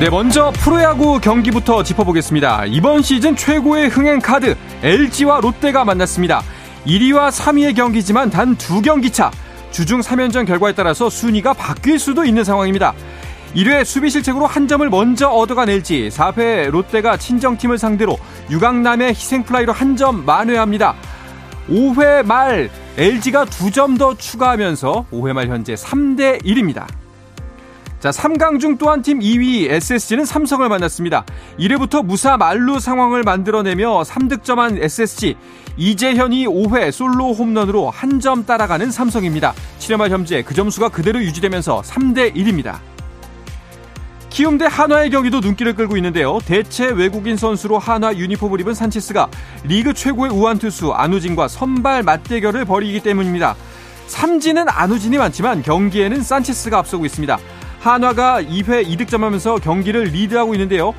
네, 먼저 프로야구 경기부터 짚어보겠습니다. 이번 시즌 최고의 흥행 카드 LG와 롯데가 만났습니다. 1위와 3위의 경기지만 단 두 경기 차. 주중 3연전 결과에 따라서 순위가 바뀔 수도 있는 상황입니다. 1회 수비 실책으로 한 점을 먼저 얻어간 LG, 4회 롯데가 친정팀을 상대로 유강남의 희생플라이로 한 점 만회합니다. 5회 말 LG가 두 점 더 추가하면서 5회 말 현재 3대 1입니다. 자, 3강 중 또 한 팀 2위 SSG는 삼성을 만났습니다. 1회부터 무사 만루 상황을 만들어내며 3득점한 SSG. 이재현이 5회 솔로 홈런으로 한 점 따라가는 삼성입니다. 7회 말 현재 그 점수가 그대로 유지되면서 3대 1입니다. 키움 대 한화의 경기도 눈길을 끌고 있는데요. 대체 외국인 선수로 한화 유니폼을 입은 산체스가 리그 최고의 우한 투수 안우진과 선발 맞대결을 벌이기 때문입니다. 삼진은 안우진이 많지만 경기에는 산체스가 앞서고 있습니다. 한화가 2회 2득점하면서 경기를 리드하고 있는데요.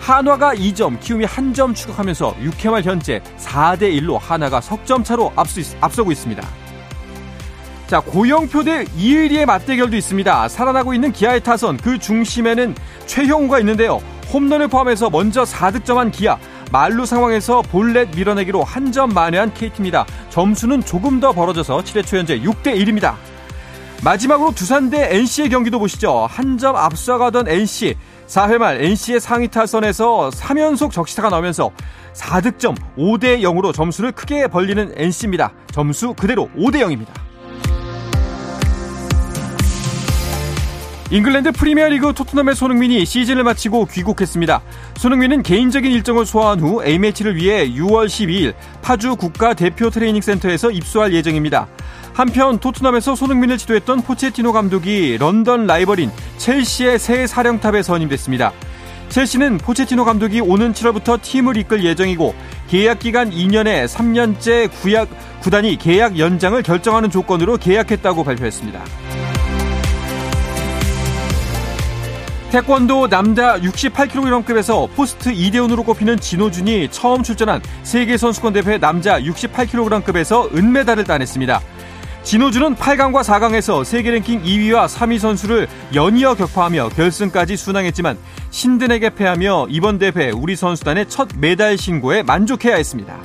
한화가 2점, 키움이 1점 추격하면서 6회 말 현재 4대 1로 한화가 석점 차로 앞서고 있습니다. 자, 고영표 대 이의리의 맞대결도 있습니다. 살아나고 있는 기아의 타선, 그 중심에는 최형우가 있는데요. 홈런을 포함해서 먼저 4득점한 기아, 말루 상황에서 볼넷 밀어내기로 한 점 만회한 KT입니다. 점수는 조금 더 벌어져서 7회 초 현재 6대 1입니다. 마지막으로 두산 대 NC의 경기도 보시죠. 한 점 앞서가던 NC. 4회 말 NC의 상위 타선에서 3연속 적시타가 나오면서 4득점 5대 0으로 점수를 크게 벌리는 NC입니다. 점수 그대로 5대 0입니다. 잉글랜드 프리미어리그 토트넘의 손흥민이 시즌을 마치고 귀국했습니다. 손흥민은 개인적인 일정을 소화한 후 A매치를 위해 6월 12일 파주 국가대표 트레이닝 센터에서 입소할 예정입니다. 한편 토트넘에서 손흥민을 지도했던 포체티노 감독이 런던 라이벌인 첼시의 새 사령탑에 선임됐습니다. 첼시는 포체티노 감독이 오는 7월부터 팀을 이끌 예정이고 계약 기간 2년에 3년째 구약, 구단이 계약 연장을 결정하는 조건으로 계약했다고 발표했습니다. 태권도 남자 68kg급에서 포스트 이대훈으로 꼽히는 진호준이 처음 출전한 세계선수권 대회 남자 68kg급에서 은메달을 따냈습니다. 진호준은 8강과 4강에서 세계 랭킹 2위와 3위 선수를 연이어 격파하며 결승까지 순항했지만 신든에게 패하며 이번 대회 우리 선수단의 첫 메달 신고에 만족해야 했습니다.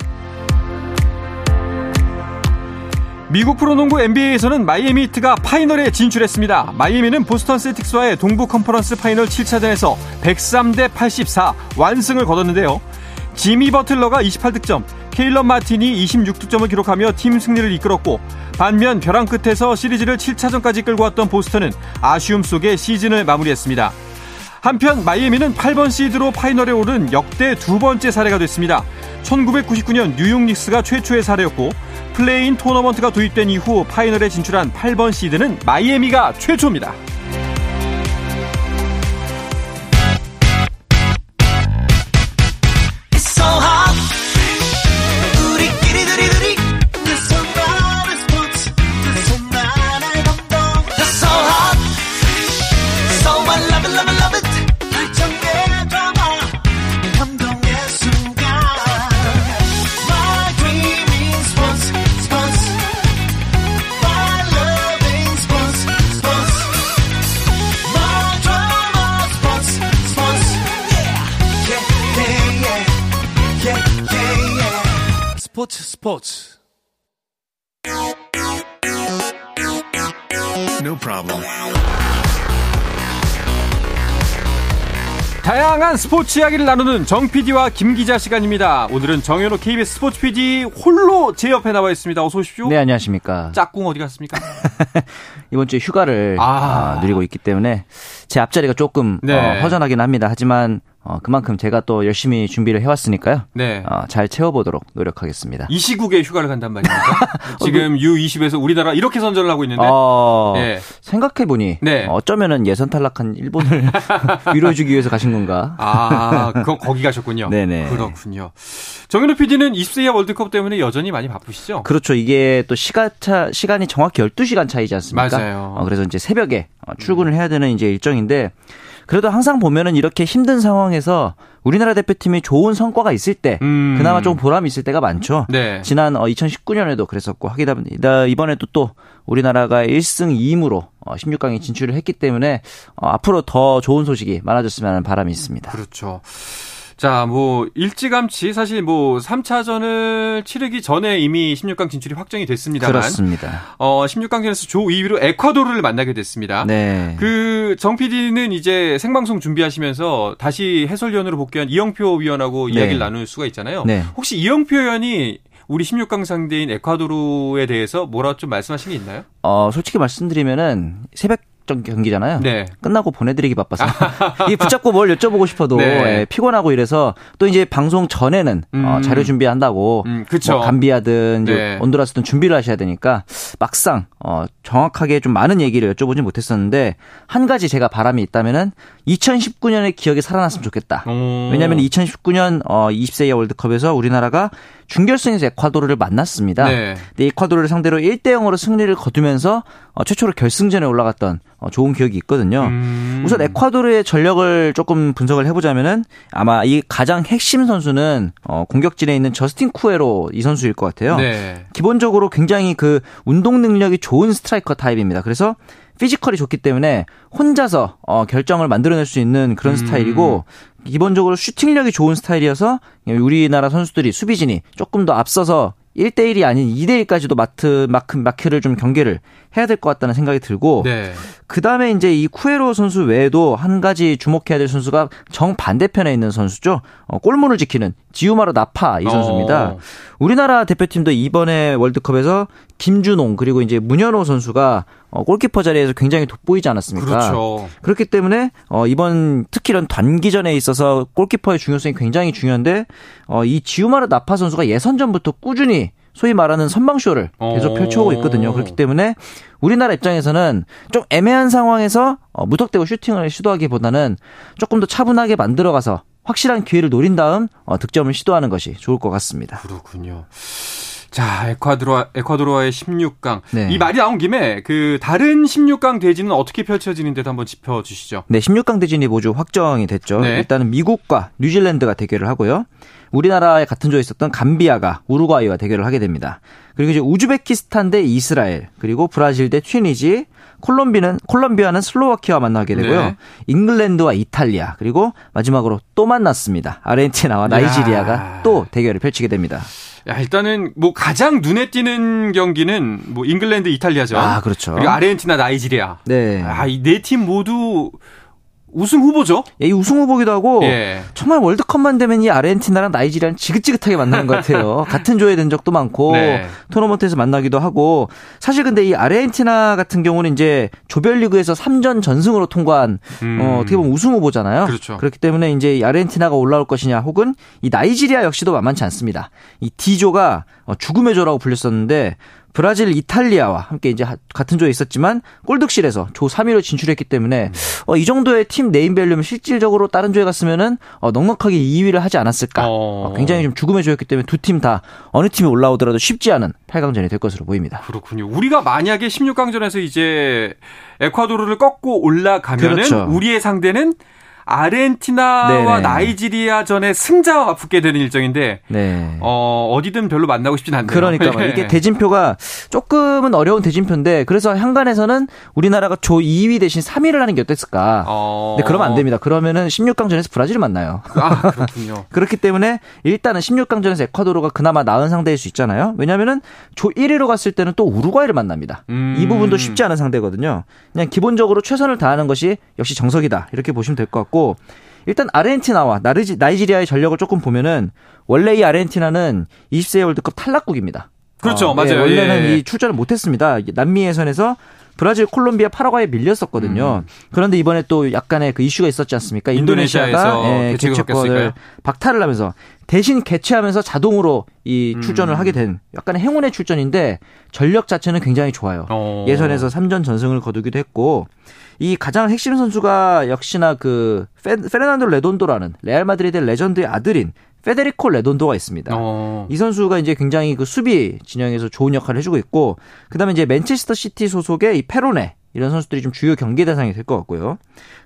미국 프로농구 NBA에서는 마이애미 히트가 파이널에 진출했습니다. 마이애미는 보스턴 셀틱스와의 동부 컨퍼런스 파이널 7차전에서 103대 84 완승을 거뒀는데요. 지미 버틀러가 28득점, 케일럽 마틴이 26득점을 기록하며 팀 승리를 이끌었고 반면 벼랑 끝에서 시리즈를 7차전까지 끌고 왔던 보스턴은 아쉬움 속에 시즌을 마무리했습니다. 한편 마이애미는 8번 시드로 파이널에 오른 역대 두 번째 사례가 됐습니다. 1999년 뉴욕 닉스가 최초의 사례였고 play-in 토너먼트가 도입된 이후 파이널에 진출한 8번 시드는 마이애미가 최초입니다. 스포츠 스포츠 No problem. 다양한 스포츠 이야기를 나누는 정 PD와 김 기자 시간입니다. 오늘은 정현호 KBS 스포츠 PD 홀로 제 옆에 나와 있습니다. 어서 오십시오. 네, 안녕하십니까. 짝꿍 어디 갔습니까? 이번 주에 휴가를 아. 아, 누리고 있기 때문에 제 앞자리가 조금 네. 어, 허전하긴 합니다. 하지만 어, 그만큼 제가 또 열심히 준비를 해왔으니까요. 네. 어, 잘 채워보도록 노력하겠습니다. 이 시국에 휴가를 간단 말입니까? 지금 U20에서 우리나라 이렇게 선전을 하고 있는데. 어, 네. 생각해보니 네. 어쩌면은 예선 탈락한 일본을 위로해주기 위해서 가신 건가? 아, 그 거기 가셨군요. 네네. 그렇군요. 정현우 PD는 20세 이하 월드컵 때문에 여전히 많이 바쁘시죠? 그렇죠. 이게 또 시간차 시간이 정확히 12시간 차이지 않습니까? 맞아요. 어, 그래서 이제 새벽에 어, 출근을 해야 되는 이제 일정인데 그래도 항상 보면은 이렇게 힘든 상황에서 우리나라 대표팀이 좋은 성과가 있을 때 음. 그나마 좀 보람이 있을 때가 많죠. 네. 지난 2019년에도 그랬었고 하기다 보니 이번에도 또 우리나라가 1승 2무로 16강에 진출을 했기 때문에 어, 앞으로 더 좋은 소식이 많아졌으면 하는 바람이 있습니다. 그렇죠. 자, 뭐 일찌감치 사실 뭐 3차전을 치르기 전에 이미 16강 진출이 확정이 됐습니다만 그렇습니다. 어, 16강전에서 조 2위로 에콰도르를 만나게 됐습니다. 네. 그정 PD는 이제 생방송 준비하시면서 다시 해설위원으로 복귀한 이영표 위원하고 네. 이야기를 나눌 수가 있잖아요. 네. 혹시 이영표 위원이 우리 16강 상대인 에콰도르에 대해서 뭐라 좀 말씀하신 게 있나요? 어, 솔직히 말씀드리면은 새벽 전 경기잖아요. 네. 끝나고 보내드리기 바빠서 이 붙잡고 뭘 여쭤보고 싶어도 네. 예, 피곤하고 이래서 또 이제 방송 전에는 어, 음. 자료 준비한다고 음. 뭐 감비아든 이제 네. 온두라스든 준비를 하셔야 되니까 막상 어, 정확하게 좀 많은 얘기를 여쭤보진 못했었는데 한 가지 제가 바람이 있다면은 2019년의 기억이 살아났으면 좋겠다. 오. 왜냐하면 2019년 어, 20세 이하 월드컵에서 우리나라가 준결승에서 에콰도르를 만났습니다. 네. 근데 에콰도르를 상대로 1대 0으로 승리를 거두면서 어, 최초로 결승전에 올라갔던 어, 좋은 기억이 있거든요. 음. 우선 에콰도르의 전력을 조금 분석을 해보자면은 아마 이 가장 핵심 선수는 어, 공격진에 있는 저스틴 쿠에로 이 선수일 것 같아요. 네. 기본적으로 굉장히 그 운동 능력이 좋은 스트라이커 타입입니다. 그래서 피지컬이 좋기 때문에 혼자서 어, 결정을 만들어낼 수 있는 그런 음. 스타일이고 기본적으로 슈팅력이 좋은 스타일이어서 우리나라 선수들이 수비진이 조금 더 앞서서 1대1이 아닌 2대1까지도 마트, 마크, 마크를 좀 경계를 해야 될 것 같다는 생각이 들고 네. 그 다음에 이제 이 쿠에로 선수 외에도 한 가지 주목해야 될 선수가 정반대편에 있는 선수죠. 어, 골문을 지키는 지우마르 나파 이 선수입니다. 어. 우리나라 대표팀도 이번에 월드컵에서 김준홍 그리고 이제 문현호 선수가 어, 골키퍼 자리에서 굉장히 돋보이지 않았습니까? 그렇죠. 그렇기 때문에 어, 이번 특히 이런 단기전에 있어서 골키퍼의 중요성이 굉장히 중요한데 어, 이 지우마르 나파 선수가 예선전부터 꾸준히 소위 말하는 선방쇼를 계속 오. 펼쳐오고 있거든요. 그렇기 때문에 우리나라 입장에서는 좀 애매한 상황에서 어, 무턱대고 슈팅을 시도하기보다는 조금 더 차분하게 만들어가서 확실한 기회를 노린 다음 어, 득점을 시도하는 것이 좋을 것 같습니다. 그렇군요. 자, 에콰도르, 에콰도르와의 16강. 네. 이 말이 나온 김에 그 다른 16강 대진은 어떻게 펼쳐지는데도 한번 짚어 주시죠. 네, 16강 대진이 모두 확정이 됐죠. 네. 일단은 미국과 뉴질랜드가 대결을 하고요. 우리나라의 같은 조에 있었던 감비아가 우루과이와 대결을 하게 됩니다. 그리고 이제 우즈베키스탄 대 이스라엘, 그리고 브라질 대 튀니지, 콜롬비는 콜롬비아는 슬로와키아와 만나게 되고요. 네. 잉글랜드와 이탈리아, 그리고 마지막으로 또 만났습니다. 아르헨티나와 나이지리아가 야. 또 대결을 펼치게 됩니다. 야, 일단은 뭐 가장 눈에 띄는 경기는 뭐 잉글랜드, 이탈리아죠. 아, 그렇죠. 그리고 아르헨티나, 나이지리아. 네. 아, 이 네 팀 모두 우승 후보죠? 이 우승 후보기도 하고 예. 정말 월드컵만 되면 이 아르헨티나랑 나이지리아는 지긋지긋하게 만나는 것 같아요. 같은 조에 든 적도 많고 네. 토너먼트에서 만나기도 하고 사실 근데 이 아르헨티나 같은 경우는 이제 조별리그에서 3전 전승으로 통과한 음. 어, 어떻게 보면 우승 후보잖아요. 그렇죠. 그렇기 때문에 이제 이 아르헨티나가 올라올 것이냐 혹은 이 나이지리아 역시도 만만치 않습니다. 이 D조가 어, 죽음의 조라고 불렸었는데 브라질, 이탈리아와 함께 이제 하- 같은 조에 있었지만 골득실에서 조 3위로 진출했기 때문에 어, 이 정도의 팀 네임밸류면 실질적으로 다른 조에 갔으면은 어, 넉넉하게 2위를 하지 않았을까. 어. 어, 굉장히 좀 죽음의 조였기 때문에 두 팀 다 어느 팀이 올라오더라도 쉽지 않은 8강전이 될 것으로 보입니다. 그렇군요. 우리가 만약에 16강전에서 이제 에콰도르를 꺾고 올라가면은 그렇죠. 우리의 상대는 아르헨티나와 네네. 나이지리아전의 승자와 맞붙게 되는 일정인데 네. 어, 어디든 별로 만나고 싶진 않네요. 그러니까 말이에요. 이게 대진표가 조금은 어려운 대진표인데 그래서 한간에서는 우리나라가 조 2위 대신 3위를 하는 게 어땠을까? 어. 근데 그러면 안 됩니다. 그러면은 16강전에서 브라질을 만나요. 아, 그렇군요. 그렇기 때문에 일단은 16강전에서 에콰도르가 그나마 나은 상대일 수 있잖아요. 왜냐면은 조 1위로 갔을 때는 또 우루과이를 만납니다. 음. 이 부분도 쉽지 않은 상대거든요. 그냥 기본적으로 최선을 다하는 것이 역시 정석이다. 이렇게 보시면 될 것 같고 일단 아르헨티나와 나르지, 나이지리아의 전력을 조금 보면은 원래 이 아르헨티나는 20세 월드컵 탈락국입니다. 그렇죠. 네, 맞아요. 원래는 예. 이 출전을 못했습니다. 남미 예선에서 브라질, 콜롬비아, 파라과이에 밀렸었거든요. 음. 그런데 이번에 또 약간의 그 이슈가 있었지 않습니까? 인도네시아가 예, 개최권을 박탈을 하면서 대신 개최하면서 자동으로 이 출전을 음. 하게 된 약간의 행운의 출전인데 전력 자체는 굉장히 좋아요. 어. 예선에서 3전 전승을 거두기도 했고 이 가장 핵심 선수가 역시나 그 페, 페르난도 레돈도라는 레알 마드리드 레전드의 아들인 페데리코 레돈도가 있습니다. 어. 이 선수가 이제 굉장히 그 수비 진영에서 좋은 역할을 해주고 있고, 그 다음에 이제 맨체스터 시티 소속의 이 페로네, 이런 선수들이 좀 주요 경계 대상이 될 것 같고요.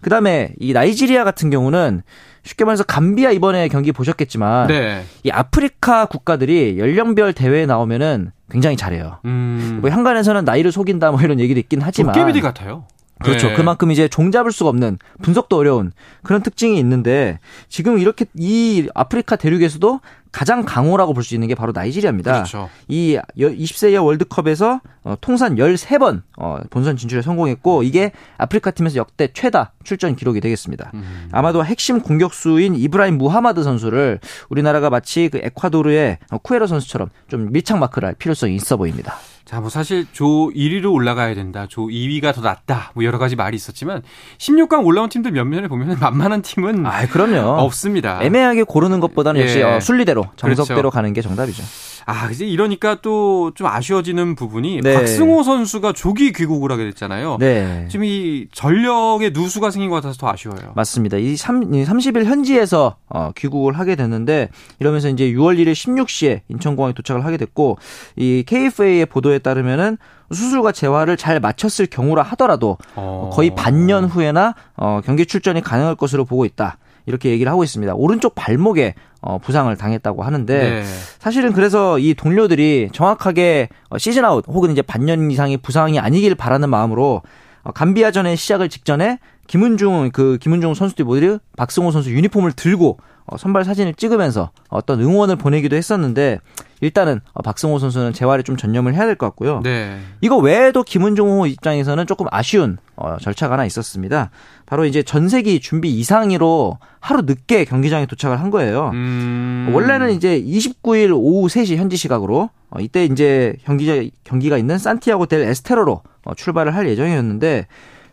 그 다음에 이 나이지리아 같은 경우는 쉽게 말해서 감비아 이번에 경기 보셨겠지만, 네. 이 아프리카 국가들이 연령별 대회에 나오면은 굉장히 잘해요. 음. 뭐 항간에서는 나이를 속인다 뭐 이런 얘기도 있긴 하지만. 도깨비들 같아요. 그렇죠. 네. 그만큼 이제 종잡을 수가 없는 분석도 어려운 그런 특징이 있는데 지금 이렇게 이 아프리카 대륙에서도 가장 강호라고 볼 수 있는 게 바로 나이지리아입니다. 그렇죠. 이 20세 이하 월드컵에서 어, 통산 13번 어, 본선 진출에 성공했고 이게 아프리카 팀에서 역대 최다 출전 기록이 되겠습니다. 음. 아마도 핵심 공격수인 이브라임 무하마드 선수를 우리나라가 마치 그 에콰도르의 쿠에로 선수처럼 좀 밀착 마크를 할 필요성이 있어 보입니다. 자, 뭐 사실 조 1위로 올라가야 된다. 조 2위가 더 낫다. 뭐 여러 가지 말이 있었지만 16강 올라온 팀들 몇몇을 보면 만만한 팀은 아, 그럼요. 없습니다. 애매하게 고르는 것보다는 예. 역시 어, 순리대로 정석대로 그렇죠. 가는 게 정답이죠. 아, 이제 이러니까 또 좀 아쉬워지는 부분이 네. 박승호 선수가 조기 귀국을 하게 됐잖아요. 네. 지금 이 전력의 누수가 생긴 것 같아서 더 아쉬워요. 맞습니다. 이 3, 30일 현지에서 어, 귀국을 하게 됐는데 이러면서 이제 6월 1일 16시에 인천공항에 도착을 하게 됐고 이 KFA의 보도에 따르면은 수술과 재활을 잘 마쳤을 경우라 하더라도 어. 거의 반년 후에나 어, 경기 출전이 가능할 것으로 보고 있다. 이렇게 얘기를 하고 있습니다. 오른쪽 발목에 어, 부상을 당했다고 하는데 네. 사실은 그래서 이 동료들이 정확하게 어, 시즌 아웃 혹은 이제 반년 이상의 부상이 아니길 바라는 마음으로 어, 감비아전의 시작을 직전에 김은중 그 김은중 선수들이 모두 박승호 선수 유니폼을 들고 어, 선발 사진을 찍으면서 어떤 응원을 보내기도 했었는데 일단은 어, 박승호 선수는 재활에 좀 전념을 해야 될 것 같고요. 네. 이거 외에도 김은종 입장에서는 조금 아쉬운 어, 절차가 하나 있었습니다. 바로 이제 전세기 준비 이상으로 하루 늦게 경기장에 도착을 한 거예요. 음... 원래는 이제 29일 오후 3시 현지 시각으로 어, 이때 이제 경기 경기가 있는 산티아고 델 에스테로로 어, 출발을 할 예정이었는데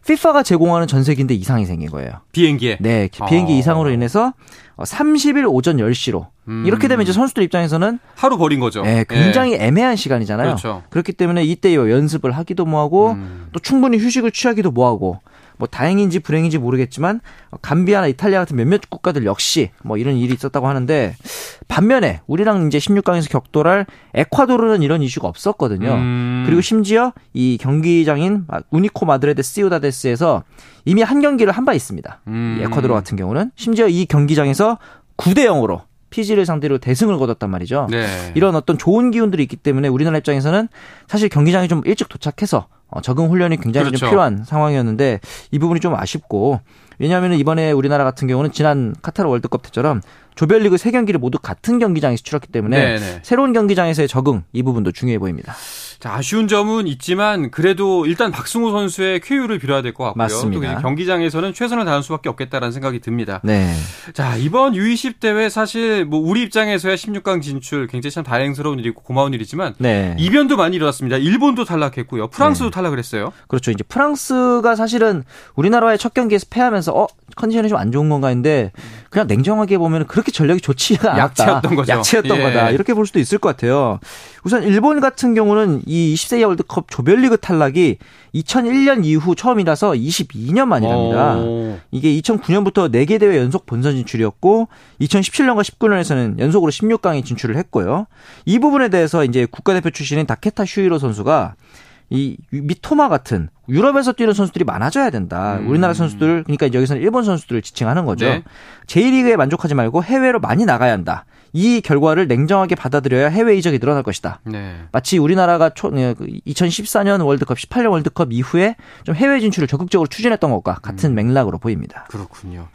FIFA가 제공하는 전세기인데 이상이 생긴 거예요. 비행기에? 네, 비행기 어... 이상으로 인해서 30일 오전 10시로 음. 이렇게 되면 이제 선수들 입장에서는 하루 버린 거죠. 네, 굉장히 예. 애매한 시간이잖아요. 그렇죠. 그렇기 때문에 이때 연습을 하기도 뭐하고 음. 또 충분히 휴식을 취하기도 뭐하고 뭐 다행인지 불행인지 모르겠지만 감비아나 이탈리아 같은 몇몇 국가들 역시 뭐 이런 일이 있었다고 하는데 반면에 우리랑 이제 16강에서 격돌할 에콰도르는 이런 이슈가 없었거든요. 음. 그리고 심지어 이 경기장인 우니코 마드레드 시우다데스에서 이미 한 경기를 한 바 있습니다. 음. 에콰도르 같은 경우는 심지어 이 경기장에서 9대 0으로 피지를 상대로 대승을 거뒀단 말이죠. 네. 이런 어떤 좋은 기운들이 있기 때문에 우리나라 입장에서는 사실 경기장에 좀 일찍 도착해서 어, 적응 훈련이 굉장히 그렇죠. 좀 필요한 상황이었는데 이 부분이 좀 아쉽고 왜냐하면 이번에 우리나라 같은 경우는 지난 카타르 월드컵 때처럼 조별리그 세 경기를 모두 같은 경기장에서 치렀기 때문에 네네. 네. 새로운 경기장에서의 적응 이 부분도 중요해 보입니다. 자, 아쉬운 점은 있지만 그래도 일단 박승우 선수의 쾌유를 빌어야 될 것 같고요. 맞습니다. 또 경기장에서는 최선을 다할 수밖에 없겠다라는 생각이 듭니다. 네. 자, 이번 U20 대회 사실 뭐 우리 입장에서야 16강 진출 굉장히 참 다행스러운 일이고 고마운 일이지만 네. 이변도 많이 일어났습니다. 일본도 탈락했고요. 프랑스도 네. 탈락을 했어요. 그렇죠. 이제 프랑스가 사실은 우리나라의 첫 경기에서 패하면서 어 컨디션이 좀 안 좋은 건가 했는데 그냥 냉정하게 보면 그렇게 전력이 좋지가 않았다. 약체였던 거죠. 약체였던 예. 거다. 이렇게 볼 수도 있을 것 같아요. 우선 일본 같은 경우는 이 20세 이하 월드컵 조별리그 탈락이 2001년 이후 처음이라서 22년 만이랍니다. 오. 이게 2009년부터 4개 대회 연속 본선 진출이었고 2017년과 19년에서는 연속으로 16강에 진출을 했고요. 이 부분에 대해서 이제 국가대표 출신인 다케타 슈이로 선수가 이 미토마 같은 유럽에서 뛰는 선수들이 많아져야 된다. 음. 우리나라 선수들 그러니까 여기서는 일본 선수들을 지칭하는 거죠. 네. J리그에 만족하지 말고 해외로 많이 나가야 한다. 이 결과를 냉정하게 받아들여야 해외 이적이 늘어날 것이다. 네. 마치 우리나라가 초, 2014년 월드컵, 18년 월드컵 이후에 좀 해외 진출을 적극적으로 추진했던 것과 같은 음. 맥락으로 보입니다. 그렇군요.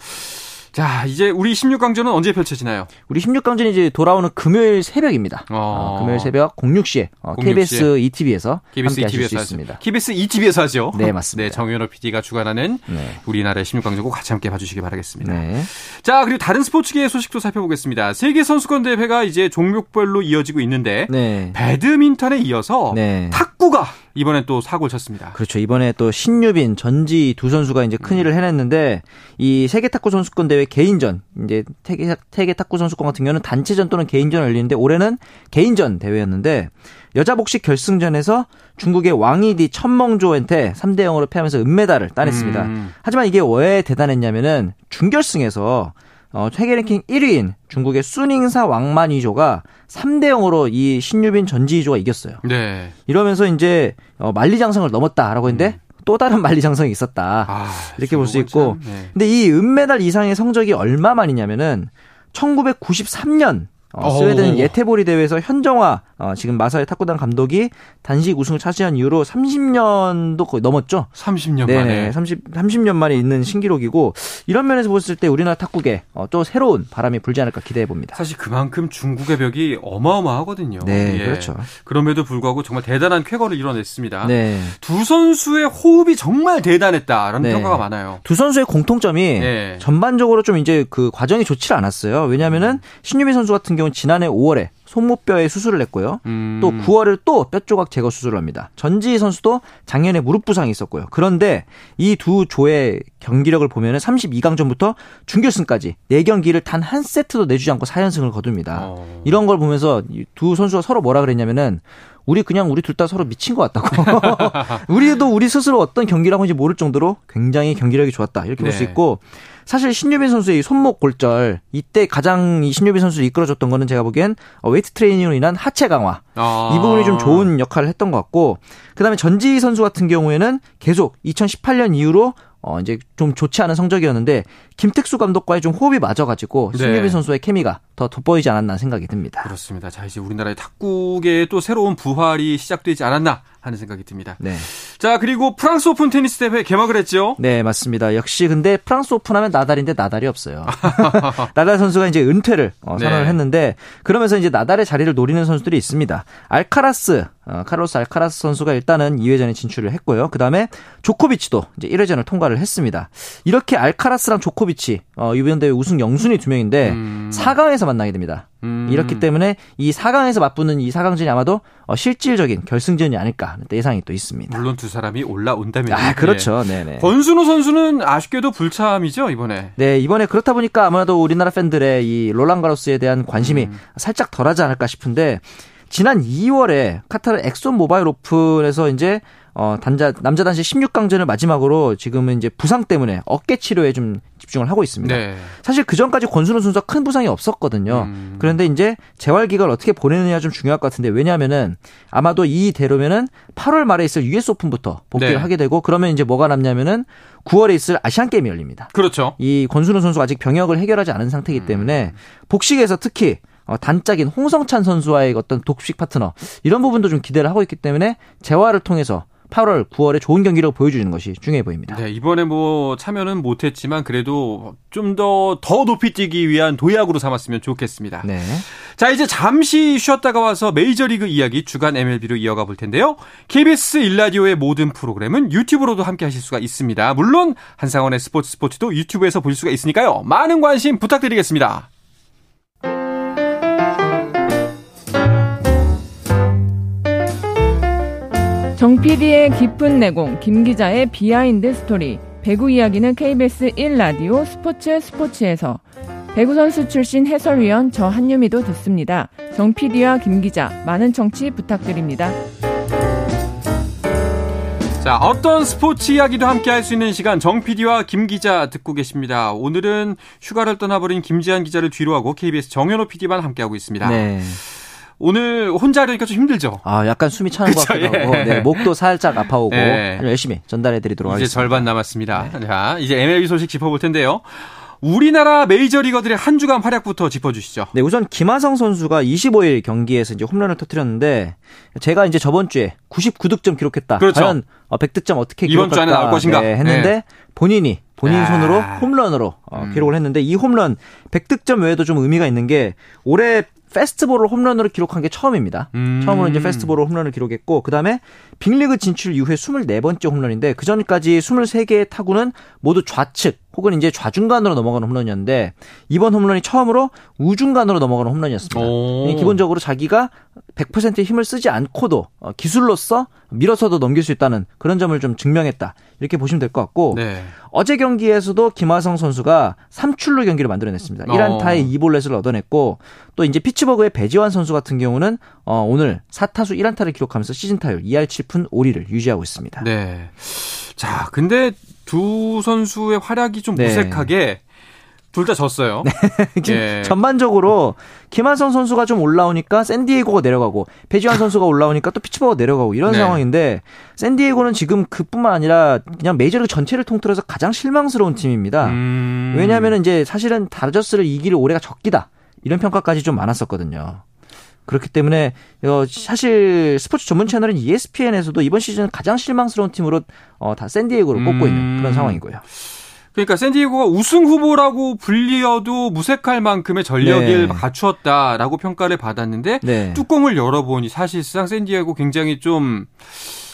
자, 이제 우리 16강전은 언제 펼쳐지나요? 우리 16강전이 이제 돌아오는 금요일 새벽입니다. 어. 어, 금요일 새벽 06시에 어, 06시에. KBS ETV에서 KBS 함께 ETV에서 하실 있습니다. KBS ETV에서 하죠. 네, 맞습니다. 네, 정현호 PD가 주관하는 네. 우리나라의 16강전 꼭 같이 함께 봐주시기 바라겠습니다. 네. 자, 그리고 다른 스포츠계의 소식도 살펴보겠습니다. 세계 선수권 대회가 이제 종목별로 이어지고 있는데 네. 배드민턴에 이어서 네. 탁구가 이번엔 또 사고를 쳤습니다. 그렇죠. 이번에 또 신유빈, 전지 두 선수가 이제 큰 일을 해냈는데 이 세계 탁구 선수권 대회 개인전 이제 세계, 세계 탁구 선수권 같은 경우는 단체전 또는 개인전을 열리는데 올해는 개인전 대회였는데 여자 복식 결승전에서 중국의 왕이디 천멍조한테 3대 0으로 패하면서 은메달을 따냈습니다. 음. 하지만 이게 왜 대단했냐면은 준결승에서 어, 세계 랭킹 1위인 중국의 수닝사 왕만이조가 3대 0으로 이 신유빈 전지희조가 이겼어요. 네. 이러면서 이제 어, 만리장성을 넘었다라고 했는데 음. 또 다른 만리장성이 있었다. 아, 이렇게 볼 수 있고. 네. 근데 이 은메달 이상의 성적이 얼마 만이냐면은 1993년 어, 스웨덴 예테보리 대회에서 현정화 어, 지금 마사의 탁구단 감독이 단식 우승을 차지한 이후로 30년도 거의 넘었죠. 30년 네네, 만에. 30 30년 만에 있는 신기록이고 이런 면에서 봤을 때 우리나라 탁구계 어, 또 새로운 바람이 불지 않을까 기대해 봅니다. 사실 그만큼 중국의 벽이 어마어마하거든요. 네, 예. 그렇죠. 그럼에도 불구하고 정말 대단한 쾌거를 이뤄냈습니다. 네. 두 선수의 호흡이 정말 대단했다라는 네. 평가가 많아요. 두 선수의 공통점이 네. 전반적으로 좀 이제 그 과정이 좋지 않았어요. 왜냐하면은 신유미 선수 같은 경우 는 지난해 5월에 손목뼈에 수술을 했고요. 음. 또 9월을 또 뼈조각 제거 수술을 합니다. 전지희 선수도 작년에 무릎 부상이 있었고요. 그런데 이 두 조의 경기력을 보면 은 32강전부터 준결승까지 4경기를 단 한 세트도 내주지 않고 4연승을 거둡니다. 어. 이런 걸 보면서 두 선수가 서로 뭐라 그랬냐면은 우리 그냥 우리 둘 다 서로 미친 것 같다고. 우리도 우리 스스로 어떤 경기를 하고 있는지 모를 정도로 굉장히 경기력이 좋았다. 이렇게 네. 볼수 있고 사실 신유빈 선수의 이 손목 골절 이때 가장 이 신유빈 선수를 이끌어줬던 거는 제가 보기엔 어, 웨이트 트레이닝으로 인한 하체 강화 아. 이 부분이 좀 좋은 역할을 했던 것 같고 그다음에 전지희 선수 같은 경우에는 계속 2018년 이후로 어 이제 좀 좋지 않은 성적이었는데 김택수 감독과의 좀 호흡이 맞아가지고 네. 신유빈 선수의 케미가 더 돋보이지 않았나 생각이 듭니다. 그렇습니다. 자 이제 우리나라의 탁구계에 또 새로운 부활이 시작되지 않았나 하는 생각이 듭니다. 네. 자 그리고 프랑스 오픈 테니스 대회 개막을 했죠. 네 맞습니다. 역시 근데 프랑스 오픈 하면 나달인데 나달이 없어요. 나달 선수가 이제 은퇴를 어, 선언을 네. 했는데 그러면서 이제 나달의 자리를 노리는 선수들이 있습니다. 알카라스 어, 카로스 알카라스 선수가 일단은 2회전에 진출을 했고요. 그 다음에 조코비치도 이제 1회전을 통과를 했습니다. 이렇게 알카라스랑 조코비치 어, 이번 대회 우승 영순위 두 명인데 음. 4강에서 만나게 됩니다. 음. 이렇기 때문에 이 4강에서 맞붙는 이 4강전이 아마도 어, 실질적인 결승전이 아닐까 예상이 또 있습니다. 물론 두 사람이 올라온다면. 아, 그렇죠. 네. 네 권순우 선수는 아쉽게도 불참이죠, 이번에. 네, 이번에 그렇다 보니까 아무래도 우리나라 팬들의 이 롤랑 가로스에 대한 관심이 음. 살짝 덜하지 않을까 싶은데 지난 2월에 카타르 엑손 모바일 오픈에서 이제 어, 단자, 남자 단식 16강전을 마지막으로 지금은 이제 부상 때문에 어깨 치료에 좀 집중을 하고 있습니다. 네. 사실 그 전까지 권순우 선수가 큰 부상이 없었거든요. 음. 그런데 이제 재활 기간을 어떻게 보내느냐 좀 중요할 것 같은데 왜냐하면은 아마도 이대로면은 8월 말에 있을 US 오픈부터 복귀를 네. 하게 되고 그러면 이제 뭐가 남냐면은 9월에 있을 아시안 게임이 열립니다. 그렇죠. 이 권순우 선수가 아직 병역을 해결하지 않은 상태이기 음. 때문에 복식에서 특히 어, 단짝인 홍성찬 선수와의 어떤 독식 파트너 이런 부분도 좀 기대를 하고 있기 때문에 재활을 통해서 8월, 9월에 좋은 경기를 보여주는 것이 중요해 보입니다. 네, 이번에 뭐 참여는 못했지만 그래도 좀더더 높이 뛰기 위한 도약으로 삼았으면 좋겠습니다. 네. 자, 이제 잠시 쉬었다가 와서 메이저리그 이야기 주간 MLB로 이어가 볼 텐데요. KBS 1라디오의 모든 프로그램은 유튜브로도 함께 하실 수가 있습니다. 물론 한상원의 스포츠 스포츠도 유튜브에서 볼 수가 있으니까요. 많은 관심 부탁드리겠습니다. 정 PD의 깊은 내공, 김 기자의 behind story, 배구 이야기는 KBS 1라디오 스포츠 스포츠에서 배구 선수 출신 해설위원 저 한유미도 듣습니다. 정 PD와 김 기자, 많은 청취 부탁드립니다. 자, 어떤 스포츠 이야기도 함께 할 수 있는 시간 정 PD와 김 기자 듣고 계십니다. 오늘은 휴가를 떠나버린 김지한 기자를 뒤로 하고 KBS 정현호 PD만 함께하고 있습니다. 네. 오늘 혼자 하려니까 좀 힘들죠. 아, 약간 숨이 차는 그쵸, 것 같기도 예. 하고, 네, 목도 살짝 아파오고 예. 열심히 전달해드리도록 하겠습니다. 이제 절반 남았습니다. 네. 자, 이제 MLB 소식 짚어볼 텐데요. 우리나라 메이저리거들의 한 주간 활약부터 짚어주시죠. 네, 우선 김하성 선수가 25일 경기에서 이제 홈런을 터뜨렸는데 제가 이제 저번 주에 99득점 기록했다. 그렇죠. 과연 100득점 어, 어떻게 이번 주 안에 나올 것인가 네, 했는데 네. 본인이 본인 아. 손으로 홈런으로 어, 음. 기록을 했는데 이 홈런 100득점 외에도 좀 의미가 있는 게 올해 페스트볼을 홈런으로 기록한 게 처음입니다. 음. 처음으로 이제 페스트볼을 홈런을 기록했고 그다음에 빅리그 진출 이후에 24번째 홈런인데 그 전까지 23개의 타구는 모두 좌측 혹은 이제 좌중간으로 넘어가는 홈런이었는데 이번 홈런이 처음으로 우중간으로 넘어가는 홈런이었습니다. 오. 기본적으로 자기가 100% 힘을 쓰지 않고도 어, 기술로서 밀어서도 넘길 수 있다는 그런 점을 좀 증명했다. 이렇게 보시면 될 것 같고 네. 어제 경기에서도 김하성 선수가 3출루 경기를 만들어냈습니다. 1안타에 어. 2볼넷을 얻어냈고 또 이제 피츠버그의 배지환 선수 같은 경우는 어, 오늘 4타수 1안타를 기록하면서 시즌 타율 2할 7푼 5리를 유지하고 있습니다. 네. 자, 근데 두 선수의 활약이 좀 네. 무색하게 둘다 졌어요. 지금 예. 전반적으로 김하성 선수가 좀 올라오니까 샌디에이고가 내려가고 배지환 선수가 올라오니까 또 피츠버그가 내려가고 이런 네. 상황인데 샌디에이고는 지금 그뿐만 아니라 그냥 메이저리그 전체를 통틀어서 가장 실망스러운 팀입니다. 음. 왜냐하면 이제 사실은 다저스를 이길 올해가 적기다 이런 평가까지 좀 많았었거든요. 그렇기 때문에 어, 사실 스포츠 전문 채널인 ESPN에서도 이번 시즌 가장 실망스러운 팀으로 어, 다 샌디에이고를 꼽고 있는 그런 음. 상황이고요. 그러니까 샌디에고가 우승 후보라고 불리어도 무색할 만큼의 전력을 네. 갖추었다라고 평가를 받았는데 네, 뚜껑을 열어보니 사실상 샌디에고 굉장히 좀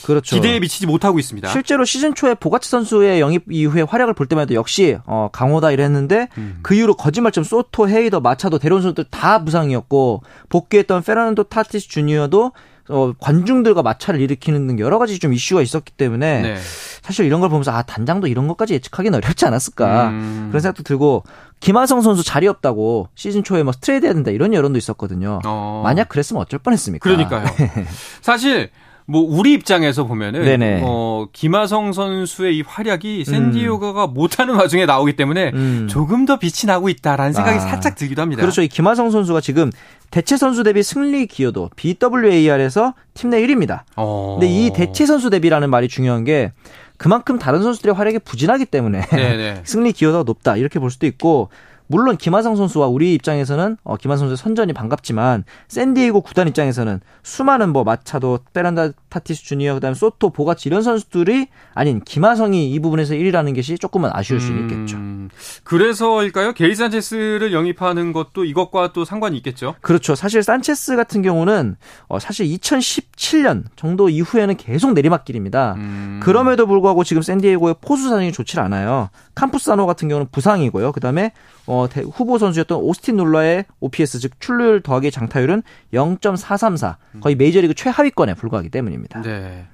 그렇죠. 기대에 미치지 못하고 있습니다. 실제로 시즌 초에 보가치 선수의 영입 이후에 활약을 볼 때마다 역시 어, 강호다 이랬는데 음. 그 이후로 거짓말처럼 소토, 헤이더, 마차도 데려온 선수들 다 부상이었고 복귀했던 페르난도 타티스 주니어도 어, 관중들과 마찰을 일으키는 등 여러 가지 좀 이슈가 있었기 때문에 네. 사실 이런 걸 보면서 아 단장도 이런 것까지 예측하기는 어렵지 않았을까 음. 그런 생각도 들고 김하성 선수 자리 없다고 시즌 초에 뭐 트레이드 해야 된다 이런 여론도 있었거든요. 어. 만약 그랬으면 어쩔 뻔했습니까? 그러니까요. 사실 뭐 우리 입장에서 보면은 네네. 어 김하성 선수의 이 활약이 샌디에고가 못하는 와중에 나오기 때문에 음. 조금 더 빛이 나고 있다라는 생각이 아. 살짝 들기도 합니다. 그렇죠. 이 김하성 선수가 지금 대체 선수 대비 승리 기여도 BWAR에서 팀 내 1위입니다. 어. 근데 이 대체 선수 대비라는 말이 중요한 게 그만큼 다른 선수들의 활약이 부진하기 때문에. 승리 기여도가 높다 이렇게 볼 수도 있고 물론 김하성 선수와 우리 입장에서는 어, 김하성 선수의 선전이 반갑지만 샌디에이고 구단 입장에서는 수많은 뭐 마차도 페란다 타티스 주니어 그다음에 소토 보가치 이런 선수들이 아닌 김하성이 이 부분에서 1위라는 것이 조금은 아쉬울 있겠죠. 음, 그래서일까요? 게리 산체스를 영입하는 것도 이것과 또 상관이 있겠죠. 그렇죠. 사실 산체스 같은 경우는 어, 사실 2017년 정도 이후에는 계속 내리막길입니다. 음. 그럼에도 불구하고 지금 샌디에고의 포수 사정이 좋지 않아요. 캠푸사노 같은 경우는 부상이고요. 그다음에 어, 대- 후보 선수였던 오스틴 놀라의 OPS 즉 출루율 더하기 장타율은 0.434 거의 메이저리그 최하위권에 불과하기 때문입니다. 네.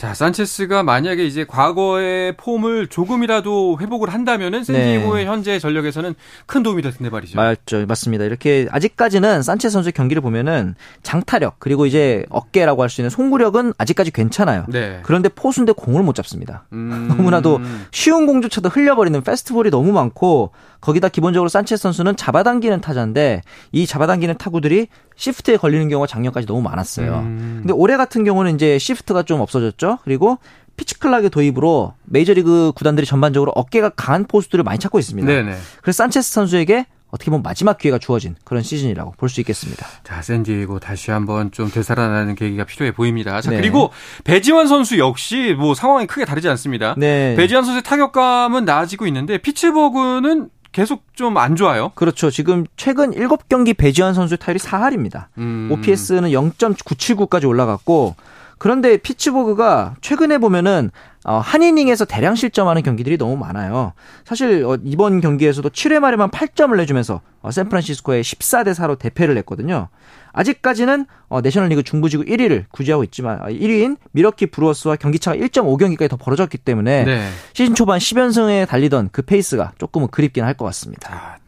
자, 산체스가 만약에 이제 과거의 폼을 조금이라도 회복을 한다면은 샌디에고의 현재 전력에서는 큰 도움이 될 텐데 말이죠. 맞죠, 맞습니다. 이렇게 아직까지는 산체스 선수의 경기를 보면은 장타력 그리고 이제 어깨라고 할 수 있는 송구력은 아직까지 괜찮아요. 네. 그런데 포수인데 공을 못 잡습니다. 음. 너무나도 쉬운 공조차도 흘려버리는 패스트볼이 너무 많고 거기다 기본적으로 산체스 선수는 잡아당기는 타자인데 이 잡아당기는 타구들이 시프트에 걸리는 경우가 작년까지 너무 많았어요. 음. 근데 올해 같은 경우는 이제 시프트가 좀 없어졌죠. 그리고 pitch clock의 도입으로 메이저리그 구단들이 전반적으로 어깨가 강한 포수들을 많이 찾고 있습니다. 네네. 그래서 산체스 선수에게 어떻게 보면 마지막 기회가 주어진 그런 시즌이라고 볼 수 있겠습니다. 자, 샌디에고 다시 한번 좀 되살아나는 계기가 필요해 보입니다. 자, 네. 그리고 배지환 선수 역시 뭐 상황이 크게 다르지 않습니다. 네. 배지환 선수의 타격감은 나아지고 있는데 피츠버그는 계속 좀 안 좋아요. 그렇죠. 지금 최근 7경기 배지환 선수의 타율이 4할입니다. 음. OPS는 0.979까지 올라갔고 그런데 피츠버그가 최근에 보면은 어, 한 이닝에서 대량 실점하는 경기들이 너무 많아요. 사실 어, 이번 경기에서도 7회 말에만 8점을 내주면서 어, 샌프란시스코에 14대 4로 대패를 했거든요. 아직까지는 어, 내셔널리그 중부지구 1위를 유지하고 있지만 아, 1위인 밀워키 브루어스와 경기차가 1.5경기까지 더 벌어졌기 때문에 네. 시즌 초반 10연승을 달리던 그 페이스가 조금은 그립긴 할 것 같습니다. 자,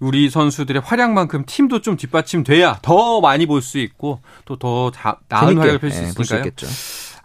우리 선수들의 활약만큼 팀도 좀 뒷받침돼야 더 많이 볼 수 있고 또 더 나은 활약을 펼칠 수 예, 볼 수 있겠죠.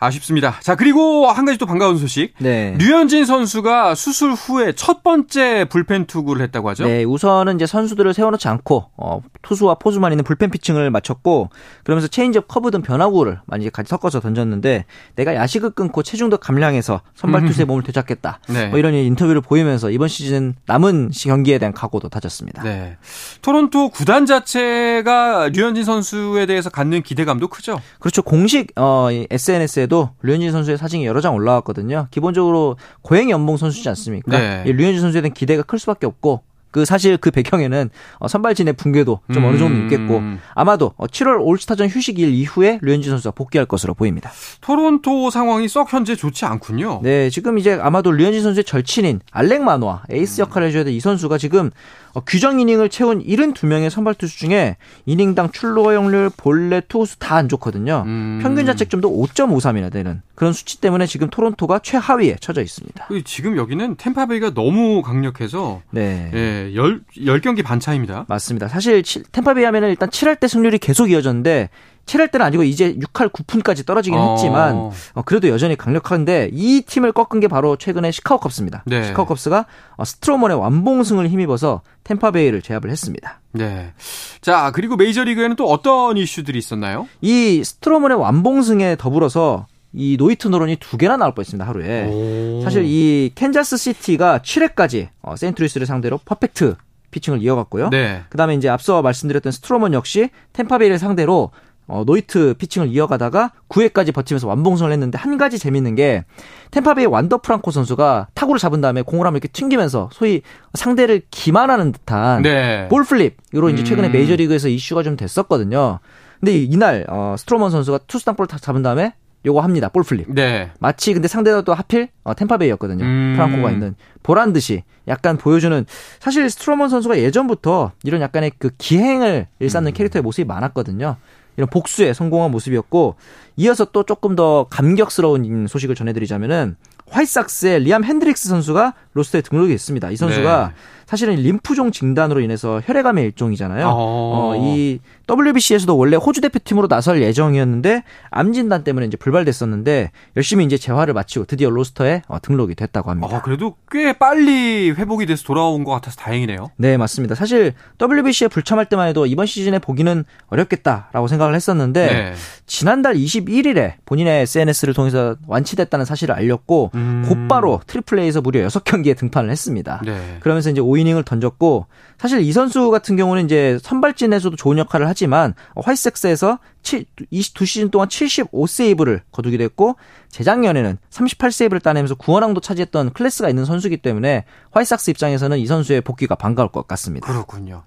아쉽습니다. 자, 그리고 한 가지 또 반가운 소식. 네. 류현진 선수가 수술 후에 첫 번째 불펜 투구를 했다고 하죠. 네, 우선은 이제 선수들을 세워놓지 않고 어, 투수와 포수만 있는 불펜 피칭을 마쳤고 그러면서 체인지업 커브 등 변화구를 많이 같이 섞어서 던졌는데 내가 야식을 끊고 체중도 감량해서 선발 투수의 몸을 되찾겠다. 네. 뭐 이런 인터뷰를 보이면서 이번 시즌 남은 시- 경기에 대한 각오도 다졌습니다. 네. 토론토 구단 자체가 류현진 선수에 대해서 갖는 기대감도 크죠. 그렇죠. 공식 어, SNS에 도 류현진 선수의 사진이 여러 장 올라왔거든요. 기본적으로 고행 연봉 선수지 않습니까? 네. 이 류현진 선수에 대한 기대가 클 수밖에 없고 그 사실 그 배경에는 어, 선발진의 붕괴도 좀 어느 정도 음. 있겠고 아마도 7월 올스타전 휴식일 이후에 류현진 선수가 복귀할 것으로 보입니다. 토론토 상황이 썩 현재 좋지 않군요. 네, 지금 이제 아마도 류현진 선수의 절친인 알렉 마노아 에이스 음. 역할을 해줘야 될 이 선수가 지금 어, 규정 이닝을 채운 72명의 선발 투수 중에 이닝당 출루 허용률, 볼넷, 투수 다 안 좋거든요. 음. 평균 자책점도 5.53이나 되는 그런 수치 때문에 지금 토론토가 최하위에 처져 있습니다. 그 지금 여기는 템파베이가 너무 강력해서 네. 예, 열, 열 경기 반 차입니다. 맞습니다. 사실 칠- 템파베이 하면은 일단 7할 때 승률이 계속 이어졌는데 7할 때는 아니고 이제 6할 9푼까지 떨어지긴 어. 했지만 어, 그래도 여전히 강력한데 이 팀을 꺾은 게 바로 최근에 시카고 컵스입니다. 네. 시카고 컵스가 어, 스트로먼의 완봉승을 힘입어서 템파베이를 제압을 했습니다. 네. 자, 그리고 메이저리그에는 또 어떤 이슈들이 있었나요? 이 스트로먼의 완봉승에 더불어서 이 노히트 노런이 두 개나 나올 뻔했습니다 하루에. 오. 사실 이 캔자스 시티가 7회까지 어, 세인트루이스를 상대로 퍼펙트 피칭을 이어갔고요. 네. 그다음에 이제 앞서 말씀드렸던 스트로먼 역시 템파베이를 상대로 어, 노히트 피칭을 이어가다가 9회까지 버티면서 완봉승을 했는데 한 가지 재밌는 게 템파베이 완더 프랑코 선수가 타구를 잡은 다음에 공을 한번 이렇게 튕기면서 소위 상대를 기만하는 듯한 네. ball flip으로 이제 최근에 음. 메이저리그에서 이슈가 좀 됐었거든요. 근데 이- 이날 어, 스트로먼 선수가 투수 땅볼을 탁 잡은 다음에 요거 합니다. ball flip. 네. 마치 근데 상대가 또 하필 어, 템파베이였거든요. 음. 프랑코가 있는 보란 듯이 약간 보여주는 사실 스트로먼 선수가 예전부터 이런 약간의 그 기행을 일삼는 캐릭터의 모습이 많았거든요. 이런 복수에 성공한 모습이었고 이어서 또 조금 더 감격스러운 소식을 전해드리자면은 화이트삭스의 리암 핸드릭스 선수가 로스터에 등록이 됐습니다. 이 선수가 네. 사실은 림프종 진단으로 인해서 혈액암의 일종이잖아요. 어. 어, 이 WBC에서도 원래 호주 대표팀으로 나설 예정이었는데 암 진단 때문에 이제 불발됐었는데 열심히 이제 재활을 마치고 드디어 로스터에 어, 등록이 됐다고 합니다. 아, 그래도 꽤 빨리 회복이 돼서 돌아온 것 같아서 다행이네요. 네, 맞습니다. 사실 WBC에 불참할 때만 해도 이번 시즌에 보기는 어렵겠다라고 생각을 했었는데 네. 지난달 21일에 본인의 SNS를 통해서 완치됐다는 사실을 알렸고 음. 곧바로 트리플 A에서 무려 6경기에 등판을 했습니다. 네. 그러면서 이제 5이닝을 던졌고 사실 이 선수 같은 경우는 이제 선발진에서도 좋은 역할을 하지만 화이트섹스에서 7, 22시즌 동안 75세이브를 거두기도 했고 재작년에는 38세이브를 따내면서 구원왕도 차지했던 클래스가 있는 선수이기 때문에 화이트삭스 입장에서는 이 선수의 복귀가 반가울 것 같습니다. 그렇군요.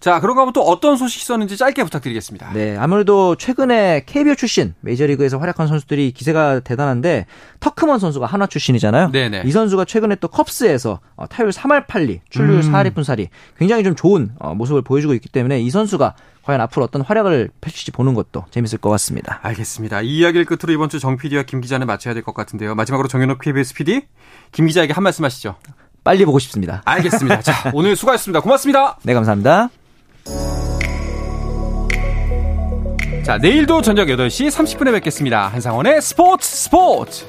자, 그런가 하면 또 어떤 소식이 있었는지 짧게 부탁드리겠습니다. 네, 아무래도 최근에 KBO 출신 메이저리그에서 활약한 선수들이 기세가 대단한데 터크먼 선수가 한화 출신이잖아요. 네네. 이 선수가 최근에 또 컵스에서 어, 타율 3할 8리, 출루율 음. 4할 1푼 4리 굉장히 좀 좋은 어, 모습을 보여주고 있기 때문에 이 선수가 과연 앞으로 어떤 활약을 펼칠지 보는 것도 재밌을 것 같습니다. 알겠습니다. 이 이야기를 끝으로 이번 주 정 PD와 김 기자는 마쳐야 될 것 같은데요. 마지막으로 정현욱 KBS PD, 김 기자에게 한 말씀 하시죠. 빨리 보고 싶습니다. 알겠습니다. 자, 오늘 수고하셨습니다. 고맙습니다. 네, 감사합니다. 자, 내일도 저녁 8시 30분에 뵙겠습니다. 한상원의 스포츠 스포츠!